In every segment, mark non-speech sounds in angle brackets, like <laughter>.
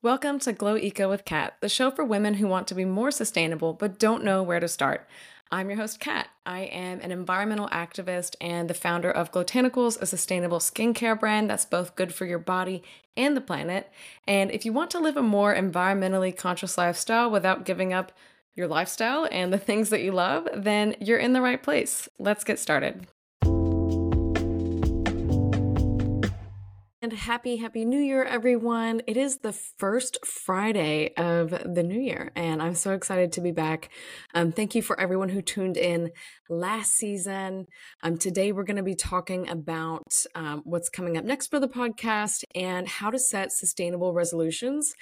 Welcome to Glo Eco with Kat, the show for women who want to be more sustainable but don't know where to start. I'm your host, Kat. I am an environmental activist and the founder of Glotanicals, a sustainable skincare brand that's both good for your body and the planet. And if you want to live a more environmentally conscious lifestyle without giving up your lifestyle and the <laughs> things that you love, then you're in the right place. Let's get started. And happy, happy new year, everyone. It is the first Friday of the new year, and I'm so excited to be back. Um, thank you for everyone who tuned in last season. Um, today, we're going to be talking about um, what's coming up next for the podcast and how to set sustainable resolutions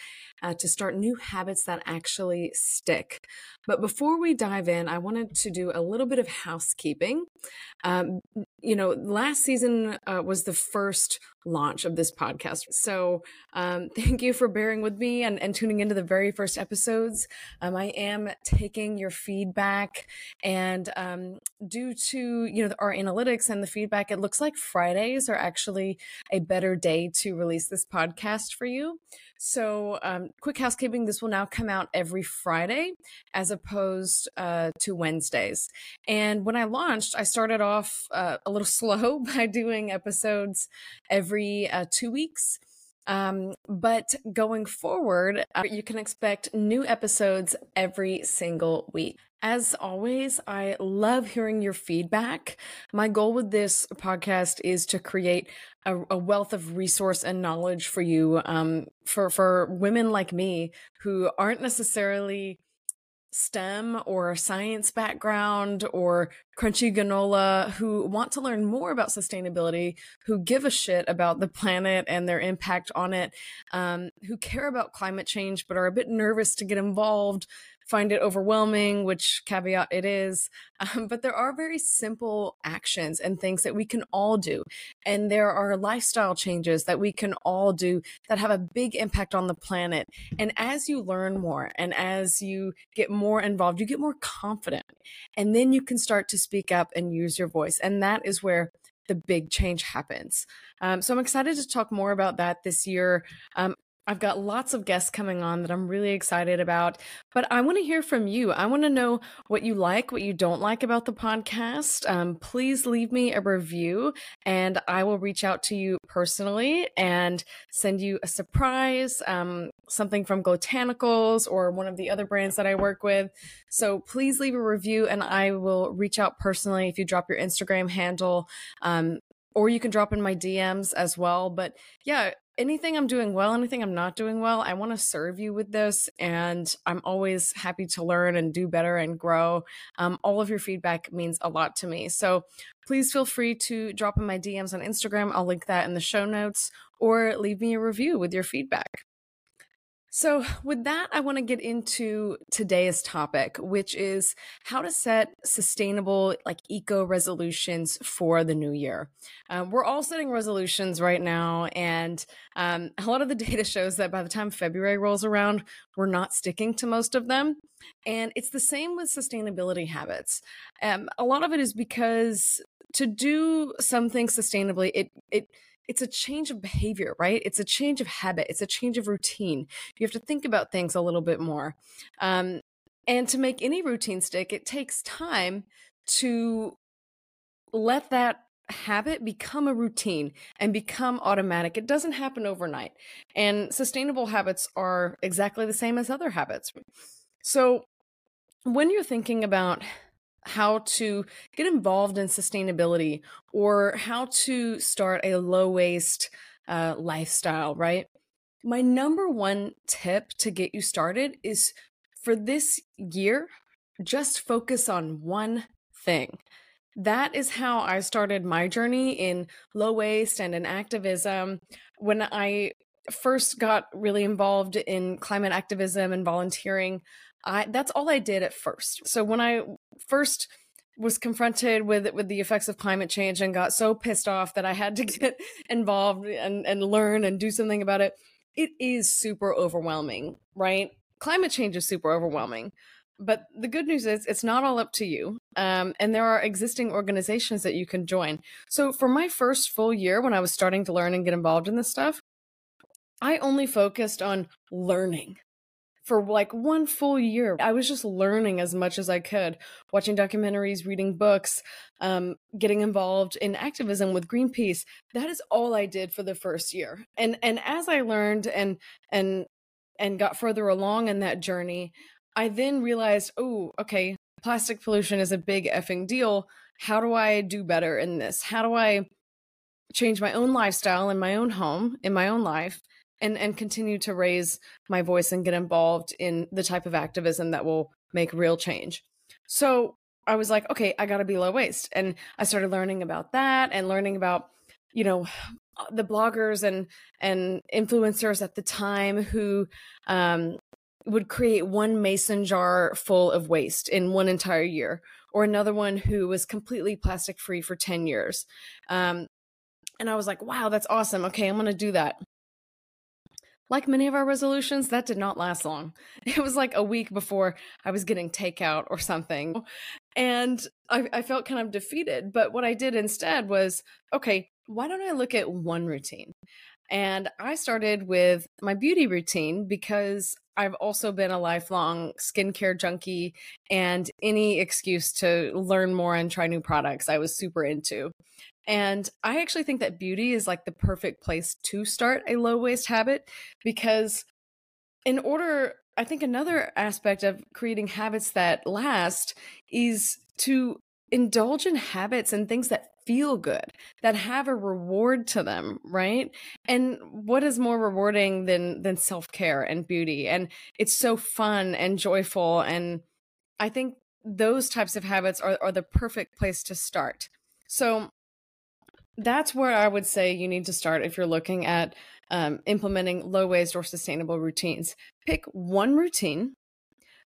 uh, to start new habits that actually stick. But before we dive in, I wanted to do a little bit of housekeeping. Um, you know, last season uh, was the first launch of this podcast. So um, <laughs> thank you for bearing with me and, and tuning into the very first episodes. Um, I am taking your feedback, and um, due to you know our analytics and the feedback, it looks like Fridays are actually a better day to release this podcast for you. So, um, quick housekeeping this will now come out every Friday as opposed uh, to Wednesdays. And when I launched, I started off uh, a little <laughs> slow by doing episodes every uh, two weeks. Um, but going forward, uh, you can expect new episodes every single week. As always, I love hearing your feedback. My goal with this podcast is to create a, a wealth of resource and knowledge for you, um, for for women like me who aren't necessarily STEM or science background or crunchy granola who want to learn more about sustainability, who give a shit about the planet and their impact on it, um, who care about climate change but are a bit nervous to get involved find it overwhelming, which caveat it is. <laughs> Um, but there are very simple actions and things that we can all do. And there are lifestyle changes that we can all do that have a big impact on the planet. And as you learn more and as you get more involved, you get more confident. And then you can start to speak up and use your voice. And that is where the big change happens. Um, so I'm excited to talk more about that this year. Um, I've got lots of guests coming on that I'm really excited about, but I want to hear from you. I want to know what you like, what you don't like about the podcast. Um, please leave me a review and I will reach out to you personally and send you a surprise, um, something from Glotanicals or one of the other brands that I work with. So please leave a review and I will reach out personally if you drop your Instagram handle. Um, or you can drop in my DMs as well. But yeah, anything I'm doing well, anything I'm not doing well, I want to serve you with this. And I'm always happy to learn and do better and grow. Um, all of your feedback means a lot to me. So please feel free to drop in my DMs on Instagram. I'll link that in the show notes or leave me a review with your feedback. So, with that, I want to get into today's topic, which is how to set sustainable, like eco resolutions for the new year. Um, we're all setting resolutions right now, and um, <laughs> a lot of the data shows that by the time February rolls around, we're not sticking to most of them. And it's the same with sustainability habits. Um, a lot of it is because to do something sustainably, it it it's a change of behavior, right? It's a change of habit. It's a change of routine. You have to think about things a little bit more. Um, and to make any routine stick, it takes time to let that habit become a routine and become automatic. It doesn't happen overnight. And sustainable habits are exactly the same as other habits. So when you're thinking about how to get involved in sustainability or how to start a low waste uh, lifestyle, right? My number one tip to get you started is for this year, just focus on one thing. That is how I started my journey in low waste and in activism. When I first got really involved in climate activism and volunteering, I that's all I did at first. So when I first was confronted with with the effects of climate change and got so pissed off that I had to <laughs> get involved and and learn and do something about it. It is super overwhelming, right? Climate change is super overwhelming. But the good news is it's not all up to you. Um, and there are existing organizations that you can join. So for my first full year when I was starting to learn and get involved in this stuff, I only focused on learning for like one full year. I was just learning as much as I could, watching documentaries, reading books, um, getting involved in activism with Greenpeace. That is all I did for the first year. And and as I learned and and and got further along in that journey, I then realized, oh, okay, plastic pollution is a big effing deal. How do I do better in this? How do I change my own lifestyle in my own home, in my own life? And and continue to raise my voice and get involved in the type of activism that will make real change. So I was like, okay, I got to be low waste, and I started learning about that and learning about, you know, <sighs> the bloggers and and influencers at the time who um, would create one mason jar full of waste in one entire year, or another one who was completely plastic free for ten years. Um, and I was like, wow, that's awesome. Okay, I'm going to do that like many of our resolutions, that did not last long. <laughs> It was like a week before I was getting takeout or something. Oh. And I, I, felt kind of defeated. But what I did instead was okay, why don't I look at one routine? And I started with my beauty routine because I've also been a lifelong skincare junkie and any excuse to learn more and try new products I was super into. And I actually think that beauty is like the perfect place to start a low waste habit because, in order, I think another aspect of creating habits that last is to indulge in habits and things that feel good, that have a reward to them, right? And what is more rewarding than than self-care and beauty? And it's so fun and joyful and I think those types of habits are, are the perfect place to start. So that's where I would say you need to start if you're looking at um, implementing low waste or sustainable routines. Pick one routine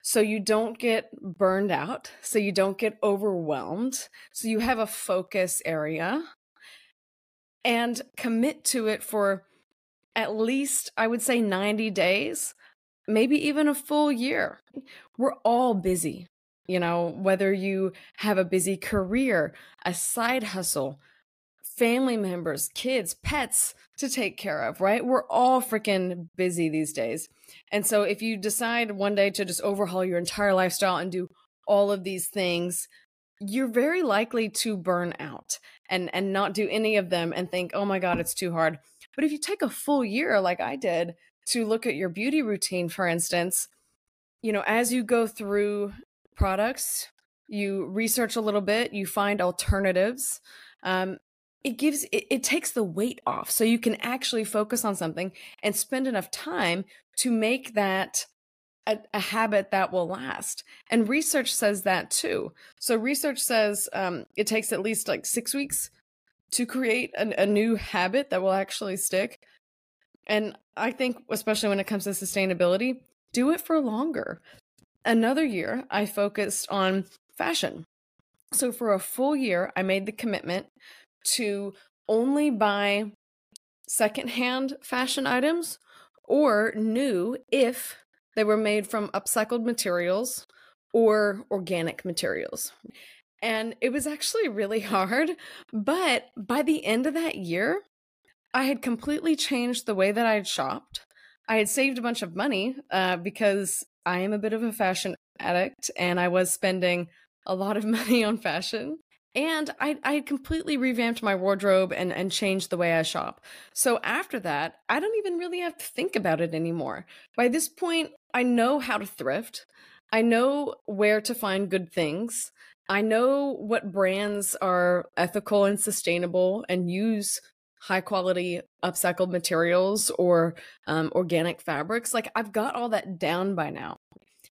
so you don't get burned out, so you don't get overwhelmed, so you have a focus area and commit to it for at least, I would say, 90 days, maybe even a full year. We're all busy, you know, whether you have a busy career, a side hustle, family members, kids, pets to take care of, right? We're all freaking busy these days. And so if you decide one day to just overhaul your entire lifestyle and do all of these things, you're very likely to burn out and and not do any of them and think, "Oh my god, it's too hard." But if you take a full year like I did to look at your beauty routine for instance, you know, as you go through products, you research a little bit, you find alternatives. Um, it gives it, it, takes the weight off. So you can actually focus on something and spend enough time to make that a, a habit that will last. And research says that too. So research says um, it takes at least like six weeks to create a new habit that will actually stick. And i think especially when it comes to sustainability do it for longer. Another year i focused on fashion. So for a full year i made the commitment to only buy secondhand fashion items or new if they were made from upcycled materials or organic materials. And it was actually really <laughs> hard, but by the end of that year, I had completely changed the way that I had shopped. I had saved a bunch of money uh, because I am a bit of a fashion addict and I was spending a lot of <laughs> money on fashion and I, I completely revamped my wardrobe and, and changed the way I shop. So after that, I don't even really have to think about it anymore. By this point, I know how to thrift. I know where to find good things. I know what brands are ethical and sustainable and use high quality upcycled materials or um, organic fabrics. Like I've got all that down by now,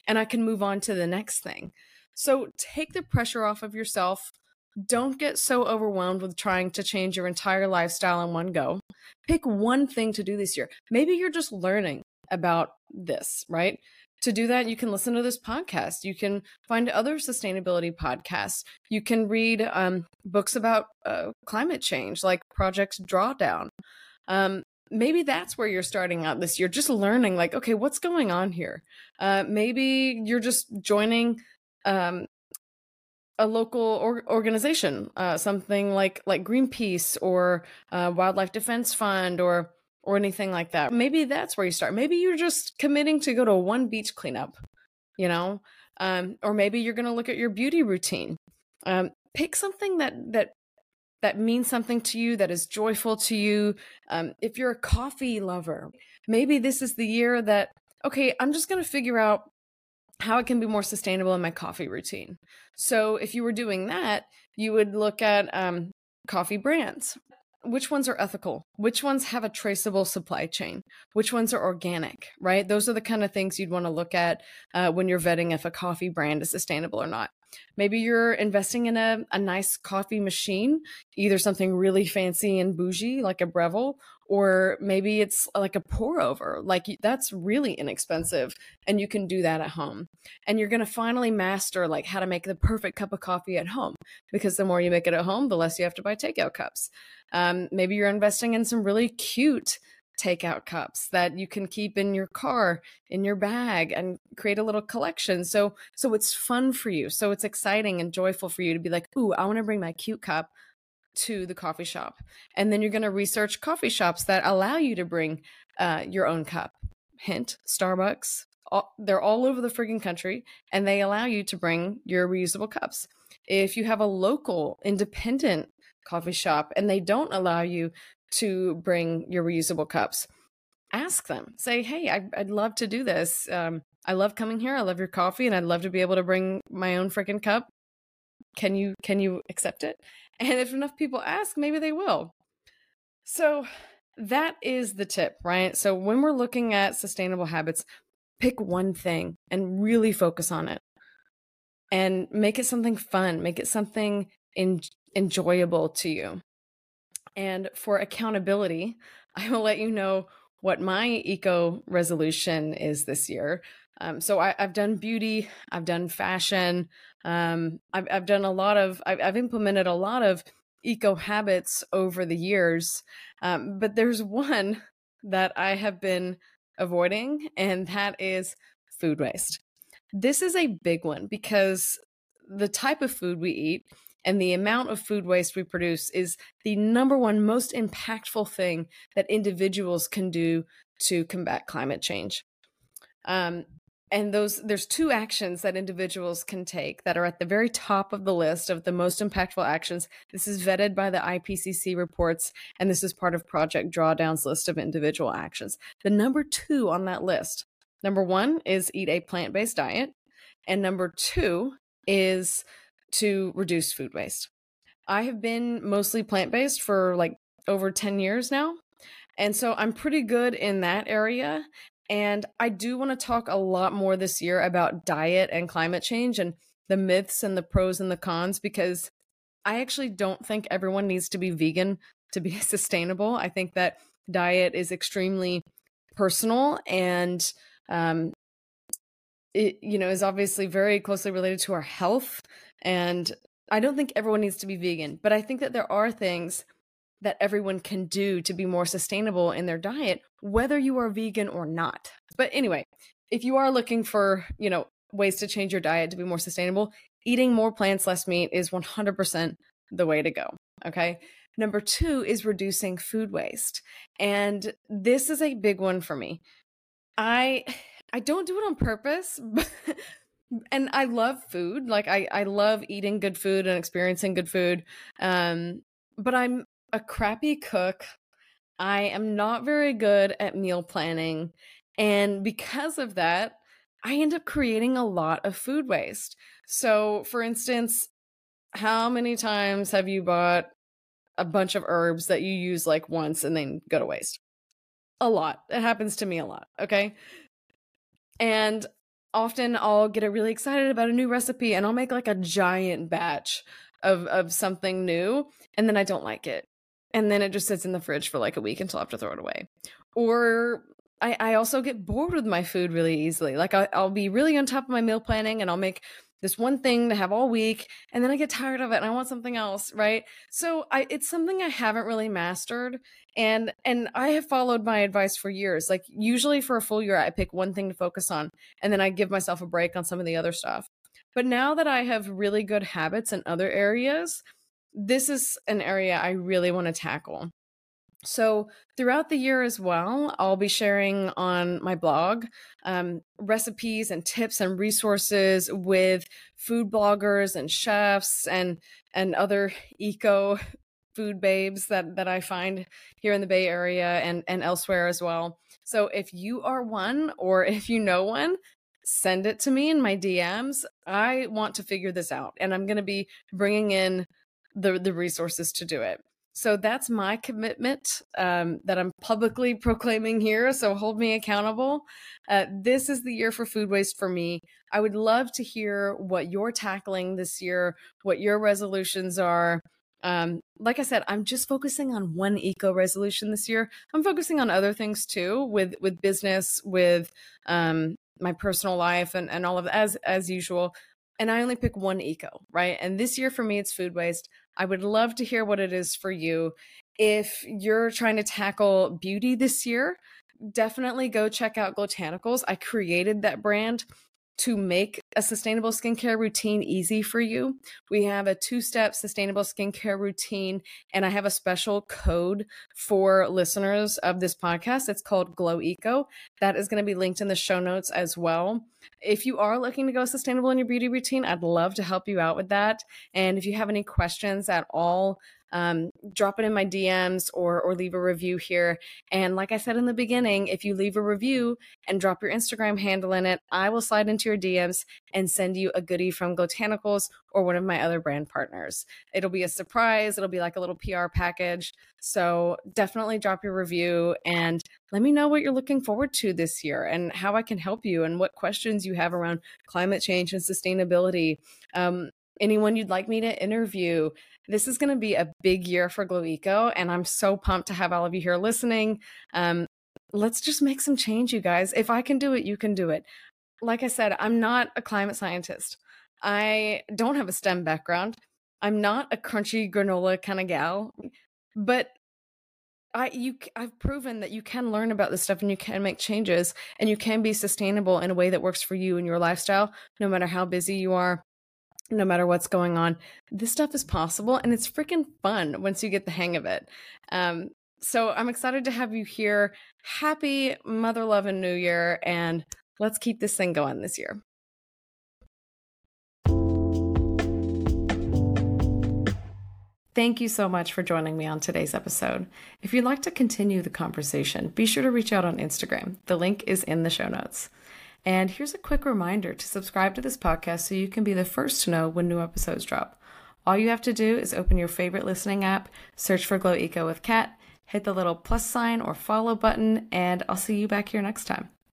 and I can move on to the next thing. So take the pressure off of yourself don't get so overwhelmed with trying to change your entire lifestyle in one go. Pick one thing to do this year. Maybe you're just learning about this, right? To do that, you can listen to this podcast. You can find other sustainability podcasts. You can read um, books about uh, climate change, like Project Drawdown. Um, maybe that's where you're starting out this year, just learning, like, okay, what's going on here? Uh, maybe you're just joining um, a local or- organization, uh, something like like Greenpeace or uh, Wildlife Defense Fund or or anything like that. Maybe that's where you start. Maybe you're just committing to go to one beach cleanup, you know, um, or maybe you're going to look at your beauty routine. Um, pick something that that that means something to you, that is joyful to you. Um, if you're a coffee lover, maybe this is the year that okay, I'm just going to figure out how it can be more sustainable in my coffee routine. So if you were doing that, you would look at um, coffee brands. Which ones are ethical? Which ones have a traceable supply chain? Which ones are organic, right? Those are the kind of things you'd want to look at uh, when you're vetting if a coffee brand is sustainable or not. Maybe you're investing in a, a nice coffee machine, either something really fancy and bougie like a Breville, or maybe it's like a pour over. Like that's really inexpensive and you can do that at home. And you're going to finally master like how to make the perfect cup of coffee at home because the more you make it at home, the less you have to buy takeout cups. Um, maybe you're investing in some really cute takeout cups that you can keep in your car in your bag and create a little collection. So so it's fun for you. So it's exciting and joyful for you to be like ooh i want to bring my cute cup to the coffee shop. And then you're going to research coffee shops that allow you to bring uh, your own cup. Hint starbucks all, they're all over the frigging country and they allow you to bring your reusable cups. If you have a local independent coffee shop and they don't allow you to bring your reusable cups. Ask them. Say hey I, would love to do this. Um, i love coming here. I love your coffee and i'd love to be able to bring my own freaking cup. Can you can you accept it? <laughs> And if enough people ask maybe they will. So that is the tip right? So when we're looking at sustainable habits pick one thing and really focus on it. And make it something fun. Make it something in, enjoyable to you and for accountability, <laughs> I will let you know what my eco resolution is this year. Um, so I, have done beauty, I've done fashion, um, I've, I've, done a lot of, I've, I've, implemented a lot of eco habits over the years. Um, but there's <laughs> one that I have been avoiding, and that is food waste. This is a big one because the type of food we eat and the amount of food waste we produce is the number one most impactful thing that individuals can do to combat climate change. Um, and those there's two actions that individuals can take that are at the very top of the list of the most impactful actions. This is vetted by the IPCC reports, and this is part of Project Drawdown's list of individual actions. The number two on that list, number one is eat a plant based diet, and number two is to reduce food waste. I have been mostly plant based for like over 10 years now. And so I'm pretty good in that area. And I do want to talk a lot more this year about diet and climate change and the myths and the pros and the cons because I actually don't think everyone needs to be vegan to be <laughs> sustainable. I think that diet is extremely personal and um, it you know is obviously very closely related to our health and I don't think everyone needs to be vegan, but I think that there are things that everyone can do to be more sustainable in their diet, whether you are vegan or not. But anyway, if you are looking for, you know, ways to change your diet to be more sustainable, eating more plants, less meat is 100% the way to go. Okay. Number two is reducing food waste. And this is a big one for me. I I don't do it on purpose, <laughs> and I love food. Like I I love eating good food and experiencing good food. Um but I'm a crappy cook. I am not very good at meal planning and because of that, I end up creating a lot of food waste. So, for instance, how many times have you bought a bunch of herbs that you use like once and then go to waste? A lot. It happens to me a lot, okay? And often I'll get really excited about a new recipe and I'll make like a giant batch of of something new and then I don't like it. And then it just sits in the fridge for like a week until I have to throw it away. Or I, I also get bored with my food really easily. Like I, I'll be really on top of my meal planning and I'll make this one thing to have all week and then I get tired of it and I want something else, right? So I it's something I haven't really mastered and and I have followed my advice for years. Like usually for a full year I pick one thing to focus on and then I give myself a break on some of the other stuff. But now that I have really good habits in other areas, this is an area I really want to tackle. So, throughout the year as well, I'll be sharing on my blog um, recipes and tips and resources with food bloggers and chefs and and other <laughs> eco food babes that that I find here in the Bay Area and and elsewhere as well. So if you are one or <laughs> if you know one, send it to me in my DMs. I want to figure this out and I'm going to be bringing in the the resources to do it. So that's my commitment um, that I'm publicly proclaiming here. So hold me accountable. Uh, this is the year for food waste for me. I would love to hear what you're tackling this year, what your resolutions are. Um, like I said, I'm just focusing on one eco resolution this year. I'm focusing on other things too, with with business, with um, my personal life, and and all of as as usual. And I only pick one eco, right? And this year for me, it's food waste. I would love to hear what it is for you. If you're trying to tackle beauty this year, definitely go check out Glotanicals. I created that brand to make a sustainable skincare routine easy for you. We have a two step sustainable skincare routine, and I have a special code for listeners of this podcast. It's called Glo Eco. That is going to be linked in the show notes as well. If you are looking to go sustainable in your beauty routine, I'd love to help you out with that. And if you have any questions at all, um, drop it in my DMs or or leave a review here. And like I said in the beginning, if you leave a review and drop your Instagram handle in it, I will slide into your DMs and send you a goodie from Glotanicals or one of my other brand partners. It'll be a surprise. It'll be like a little PR package. So definitely drop your review and let me know what you're looking forward to this year and how I can help you and what questions you have around climate change and sustainability. Um, anyone you'd like me to interview. This is going to be a big year for Glo Eco, and I'm so pumped to have all of you here listening. Um, let's just make some change, you guys. If I can do it, you can do it. Like I said, I'm not a climate scientist. I don't have a STEM background. I'm not a crunchy granola kind of gal, but I you I've proven that you can learn about this stuff and you can make changes and you can be sustainable in a way that works for you and your lifestyle, no matter how busy you are, no matter what's going on. This stuff is possible and it's freaking fun once you get the hang of it. Um, so I'm excited to have you here. Happy Mother Love and New Year, and let's keep this thing going this year. Thank you so much for joining me on today's episode. If you'd like to continue the conversation, be sure to reach out on Instagram. The link is in the show notes. And here's a quick reminder to subscribe to this podcast so you can be the first to know when new episodes drop. All you have to do is open your favorite listening app, search for Glo Eco with Kat, hit the little plus sign or follow button, and I'll see you back here next time.